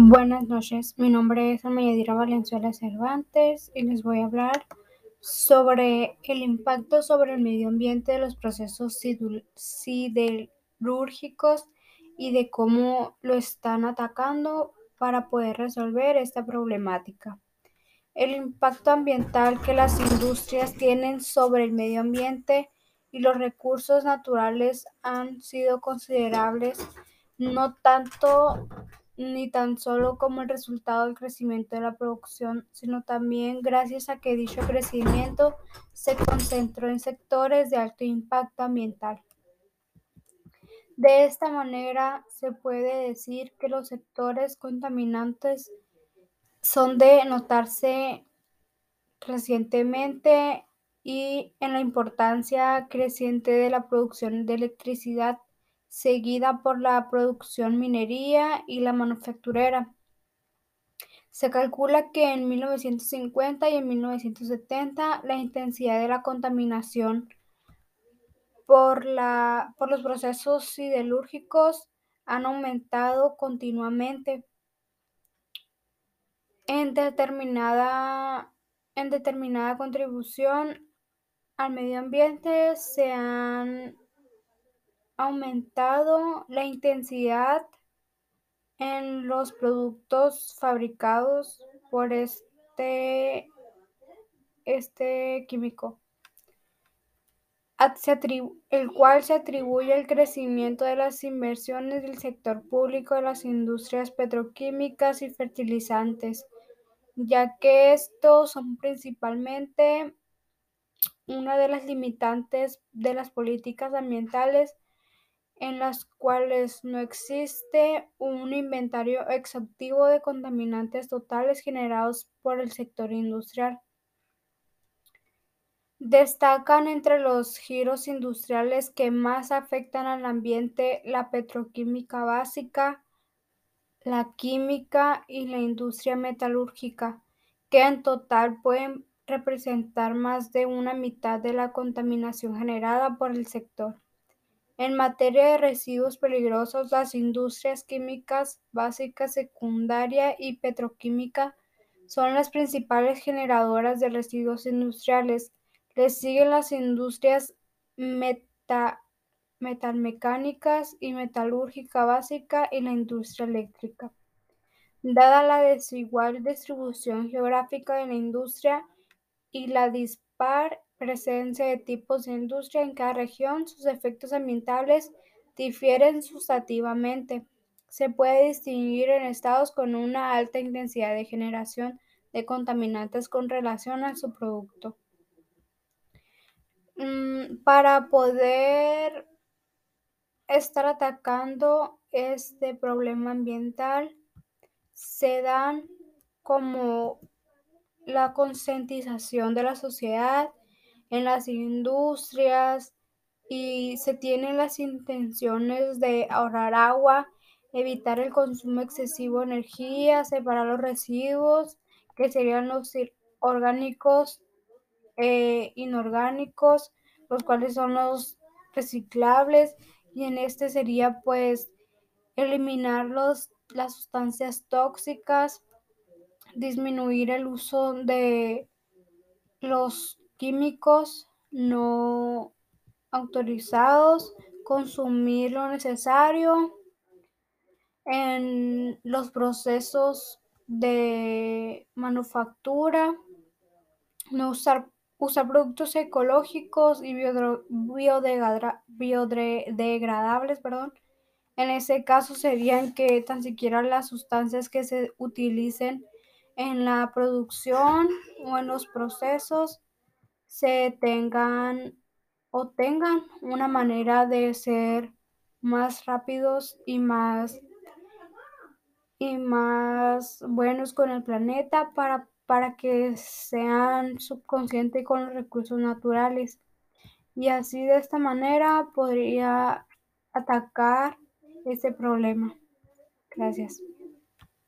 Buenas noches, mi nombre es Amayadira Valenzuela Cervantes y les voy a hablar sobre el impacto sobre el medio ambiente de los procesos siderúrgicos y de cómo lo están atacando para poder resolver esta problemática. El impacto ambiental que las industrias tienen sobre el medio ambiente y los recursos naturales han sido considerables, no tanto ni tan solo como el resultado del crecimiento de la producción, sino también gracias a que dicho crecimiento se concentró en sectores de alto impacto ambiental. De esta manera, se puede decir que los sectores contaminantes son de notarse recientemente y en la importancia creciente de la producción de electricidad seguida por la producción minería y la manufacturera. Se calcula que en 1950 y en 1970 la intensidad de la contaminación por, la, por los procesos siderúrgicos han aumentado continuamente. En determinada, en determinada contribución al medio ambiente se han aumentado la intensidad en los productos fabricados por este, este químico, el cual se atribuye al crecimiento de las inversiones del sector público de las industrias petroquímicas y fertilizantes, ya que estos son principalmente una de las limitantes de las políticas ambientales en las cuales no existe un inventario exhaustivo de contaminantes totales generados por el sector industrial. Destacan entre los giros industriales que más afectan al ambiente la petroquímica básica, la química y la industria metalúrgica, que en total pueden representar más de una mitad de la contaminación generada por el sector. En materia de residuos peligrosos, las industrias químicas básicas, secundaria y petroquímica son las principales generadoras de residuos industriales. Les siguen las industrias metalmecánicas y metalúrgica básica y la industria eléctrica. Dada la desigual distribución geográfica de la industria y la dispar presencia de tipos de industria en cada región, sus efectos ambientales difieren sustantivamente. Se puede distinguir en estados con una alta intensidad de generación de contaminantes con relación a su producto. Mm, para poder estar atacando este problema ambiental, se dan como la concientización de la sociedad, en las industrias y se tienen las intenciones de ahorrar agua, evitar el consumo excesivo de energía, separar los residuos, que serían los orgánicos e inorgánicos, los cuales son los reciclables, y en este sería pues eliminar los, las sustancias tóxicas, disminuir el uso de los químicos no autorizados, consumir lo necesario en los procesos de manufactura, no usar, usar productos ecológicos y biodegradables, perdón. En ese caso serían que tan siquiera las sustancias que se utilicen en la producción o en los procesos se tengan o tengan una manera de ser más rápidos y más y más buenos con el planeta para, para que sean subconscientes con los recursos naturales. Y así de esta manera podría atacar ese problema. Gracias.